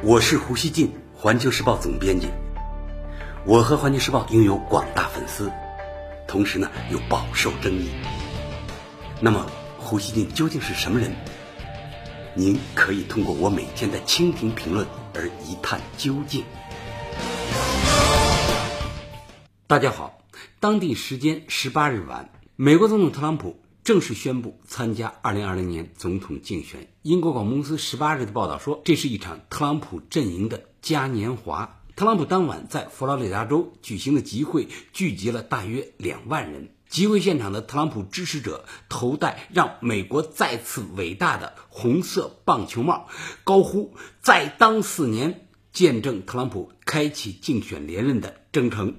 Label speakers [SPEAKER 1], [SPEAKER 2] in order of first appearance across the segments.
[SPEAKER 1] 我是胡锡进，环球时报总编辑。我和环球时报拥有广大粉丝，同时呢又饱受争议。那么，胡锡进究竟是什么人？您可以通过我每天的蜻蜓评论而一探究竟。大家好，当地时间十八日晚，美国总统特朗普。正式宣布参加二零二零年总统竞选。英国广播公司十八日的报道说，这是一场特朗普阵营的嘉年华。特朗普当晚在佛罗里达州举行的集会聚集了大约两万人。集会现场的特朗普支持者头戴让美国再次伟大的红色棒球帽，高呼“再当四年”，见证特朗普开启竞选连任的征程。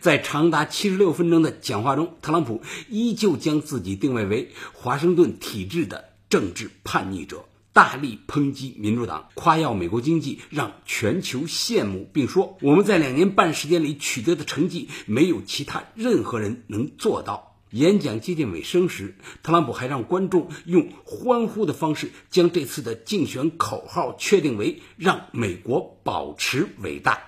[SPEAKER 1] 在长达七十六分钟的讲话中，特朗普依旧将自己定位为华盛顿体制的政治叛逆者，大力抨击民主党，夸耀美国经济让全球羡慕，并说我们在两年半时间里取得的成绩没有其他任何人能做到。演讲接近尾声时，特朗普还让观众用欢呼的方式将这次的竞选口号确定为“让美国保持伟大”。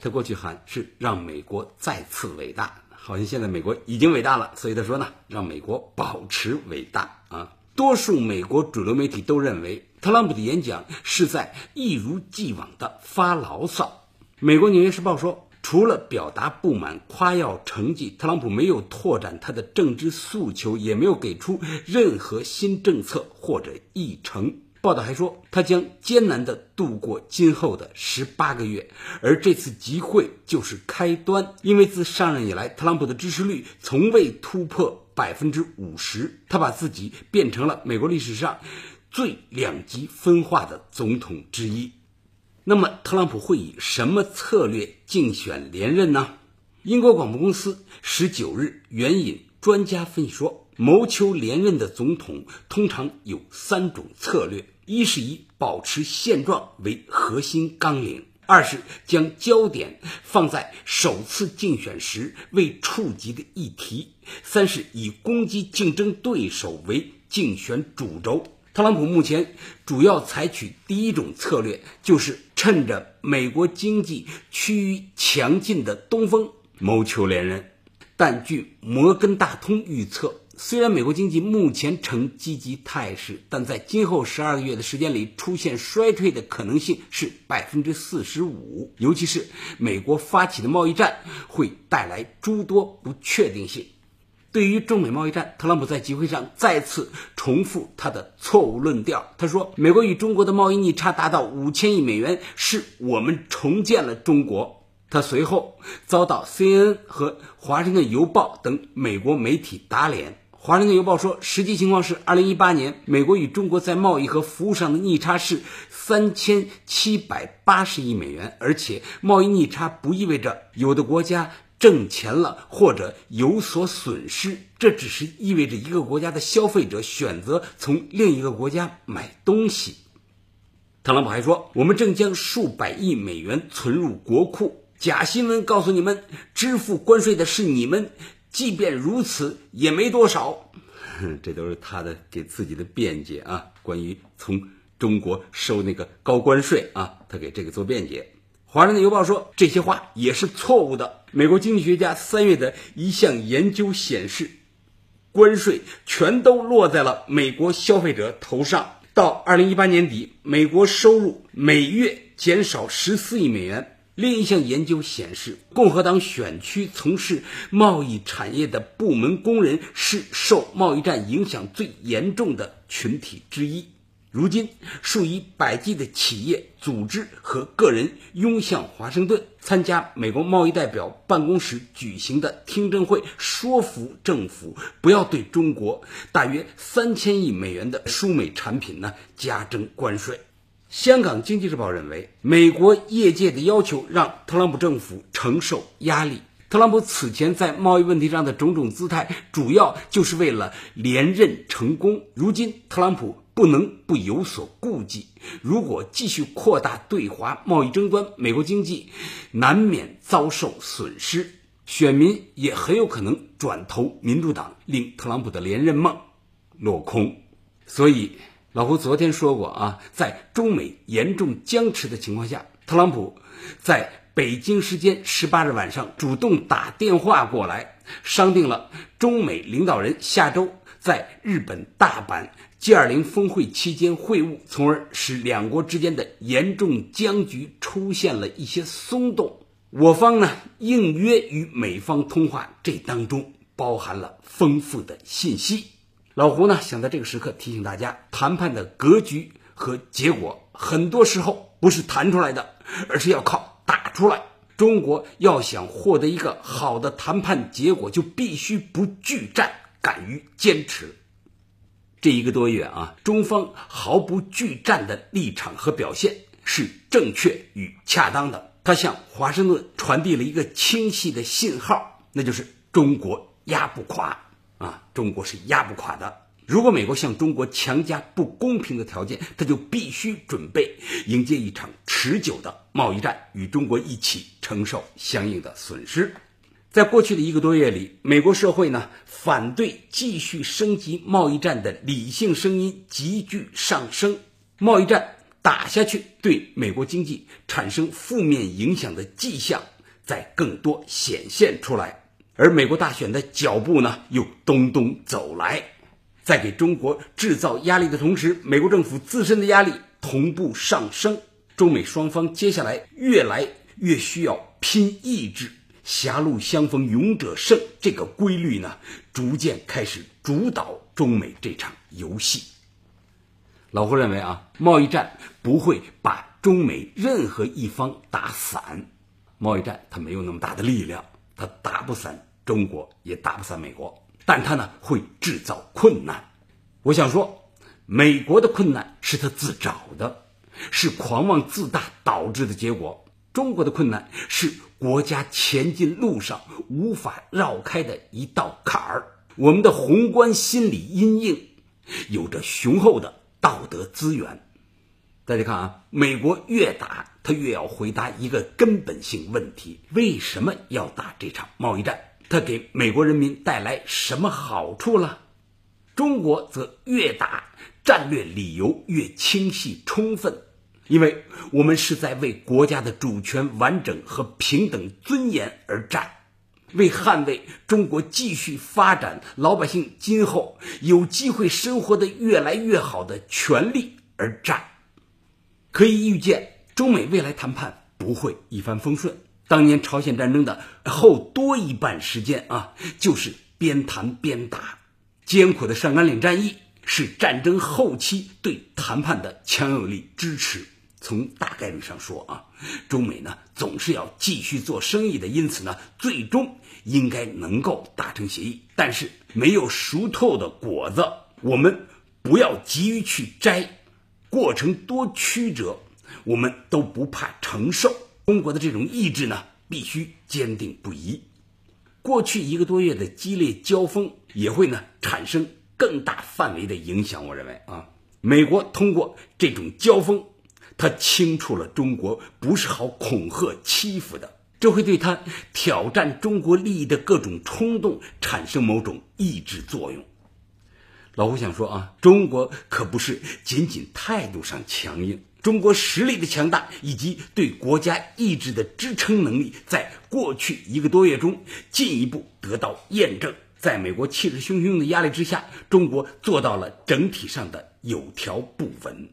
[SPEAKER 1] 他过去喊是让美国再次伟大，好像现在美国已经伟大了，所以他说呢，让美国保持伟大啊。多数美国主流媒体都认为，特朗普的演讲是在一如既往的发牢骚。美国《纽约时报》说，除了表达不满、夸耀成绩，特朗普没有拓展他的政治诉求，也没有给出任何新政策或者议程。报道还说，他将艰难地度过今后的十八个月，而这次集会就是开端。因为自上任以来，特朗普的支持率从未突破百分之五十，他把自己变成了美国历史上最两极分化的总统之一。那么，特朗普会以什么策略竞选连任呢？英国广播公司十九日援引专家分析说，谋求连任的总统通常有三种策略。一是以保持现状为核心纲领，二是将焦点放在首次竞选时未触及的议题，三是以攻击竞争对手为竞选主轴。特朗普目前主要采取第一种策略，就是趁着美国经济趋于强劲的东风谋求连任。但据摩根大通预测。虽然美国经济目前呈积极态势，但在今后十二个月的时间里出现衰退的可能性是百分之四十五。尤其是美国发起的贸易战会带来诸多不确定性。对于中美贸易战，特朗普在集会上再次重复他的错误论调。他说：“美国与中国的贸易逆差达到五千亿美元，是我们重建了中国。”他随后遭到 CNN 和《华盛顿邮报》等美国媒体打脸。华盛顿邮报说，实际情况是，二零一八年美国与中国在贸易和服务上的逆差是三千七百八十亿美元，而且贸易逆差不意味着有的国家挣钱了或者有所损失，这只是意味着一个国家的消费者选择从另一个国家买东西。特朗普还说，我们正将数百亿美元存入国库。假新闻告诉你们，支付关税的是你们。即便如此，也没多少。这都是他的给自己的辩解啊。关于从中国收那个高关税啊，他给这个做辩解。华盛顿邮报说这些话也是错误的。美国经济学家三月的一项研究显示，关税全都落在了美国消费者头上。到二零一八年底，美国收入每月减少十四亿美元。另一项研究显示，共和党选区从事贸易产业的部门工人是受贸易战影响最严重的群体之一。如今，数以百计的企业、组织和个人涌向华盛顿，参加美国贸易代表办公室举行的听证会，说服政府不要对中国大约三千亿美元的输美产品呢加征关税。香港经济日报认为，美国业界的要求让特朗普政府承受压力。特朗普此前在贸易问题上的种种姿态，主要就是为了连任成功。如今，特朗普不能不有所顾忌。如果继续扩大对华贸易争端，美国经济难免遭受损失，选民也很有可能转投民主党，令特朗普的连任梦落空。所以。老胡昨天说过啊，在中美严重僵持的情况下，特朗普在北京时间十八日晚上主动打电话过来，商定了中美领导人下周在日本大阪 G20 峰会期间会晤，从而使两国之间的严重僵局出现了一些松动。我方呢应约与美方通话，这当中包含了丰富的信息。老胡呢想在这个时刻提醒大家，谈判的格局和结果，很多时候不是谈出来的，而是要靠打出来。中国要想获得一个好的谈判结果，就必须不惧战，敢于坚持。这一个多月啊，中方毫不惧战的立场和表现是正确与恰当的。他向华盛顿传递了一个清晰的信号，那就是中国压不垮。啊，中国是压不垮的。如果美国向中国强加不公平的条件，他就必须准备迎接一场持久的贸易战，与中国一起承受相应的损失。在过去的一个多月里，美国社会呢反对继续升级贸易战的理性声音急剧上升，贸易战打下去对美国经济产生负面影响的迹象在更多显现出来。而美国大选的脚步呢，又咚咚走来，在给中国制造压力的同时，美国政府自身的压力同步上升。中美双方接下来越来越需要拼意志，狭路相逢勇者胜这个规律呢，逐渐开始主导中美这场游戏。老胡认为啊，贸易战不会把中美任何一方打散，贸易战它没有那么大的力量。他打不散中国，也打不散美国，但他呢会制造困难。我想说，美国的困难是他自找的，是狂妄自大导致的结果；中国的困难是国家前进路上无法绕开的一道坎儿。我们的宏观心理阴影有着雄厚的道德资源。大家看啊，美国越打。他越要回答一个根本性问题：为什么要打这场贸易战？他给美国人民带来什么好处了？中国则越打，战略理由越清晰充分，因为我们是在为国家的主权完整和平等尊严而战，为捍卫中国继续发展、老百姓今后有机会生活的越来越好的权利而战。可以预见。中美未来谈判不会一帆风顺。当年朝鲜战争的后多一半时间啊，就是边谈边打。艰苦的上甘岭战役是战争后期对谈判的强有力支持。从大概率上说啊，中美呢总是要继续做生意的，因此呢，最终应该能够达成协议。但是没有熟透的果子，我们不要急于去摘，过程多曲折。我们都不怕承受，中国的这种意志呢，必须坚定不移。过去一个多月的激烈交锋，也会呢产生更大范围的影响。我认为啊，美国通过这种交锋，他清楚了中国不是好恐吓欺负的，这会对他挑战中国利益的各种冲动产生某种抑制作用。老胡想说啊，中国可不是仅仅态度上强硬。中国实力的强大以及对国家意志的支撑能力，在过去一个多月中进一步得到验证。在美国气势汹汹的压力之下，中国做到了整体上的有条不紊。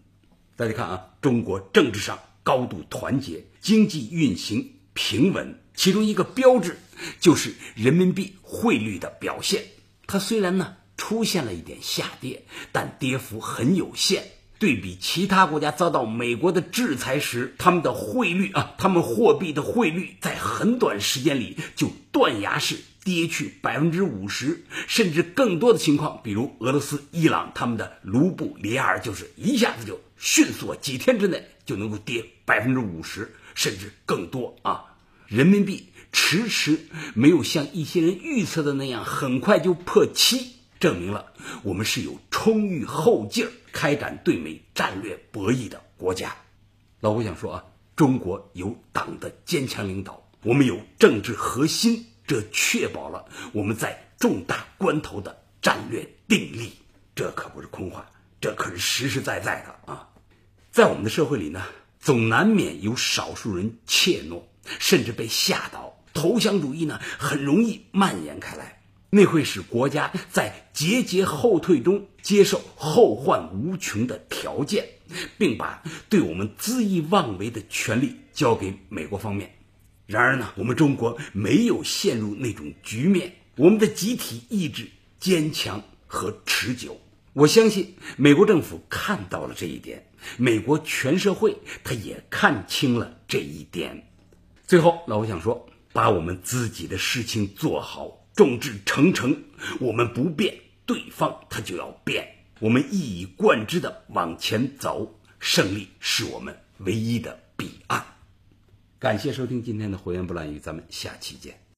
[SPEAKER 1] 大家看啊，中国政治上高度团结，经济运行平稳，其中一个标志就是人民币汇率的表现。它虽然呢出现了一点下跌，但跌幅很有限。对比其他国家遭到美国的制裁时，他们的汇率啊，他们货币的汇率在很短时间里就断崖式跌去百分之五十，甚至更多的情况，比如俄罗斯、伊朗，他们的卢布、里亚尔就是一下子就迅速几天之内就能够跌百分之五十，甚至更多啊！人民币迟迟没有像一些人预测的那样很快就破七。证明了我们是有充裕后劲儿开展对美战略博弈的国家。老胡想说啊，中国有党的坚强领导，我们有政治核心，这确保了我们在重大关头的战略定力。这可不是空话，这可是实实在在的啊！在我们的社会里呢，总难免有少数人怯懦，甚至被吓倒，投降主义呢很容易蔓延开来，那会使国家在节节后退中接受后患无穷的条件，并把对我们恣意妄为的权利交给美国方面。然而呢，我们中国没有陷入那种局面，我们的集体意志坚强和持久。我相信美国政府看到了这一点，美国全社会他也看清了这一点。最后，老胡想说，把我们自己的事情做好，众志成城。我们不变，对方他就要变。我们一以贯之的往前走，胜利是我们唯一的彼岸。感谢收听今天的《火焰不乱语》，咱们下期见。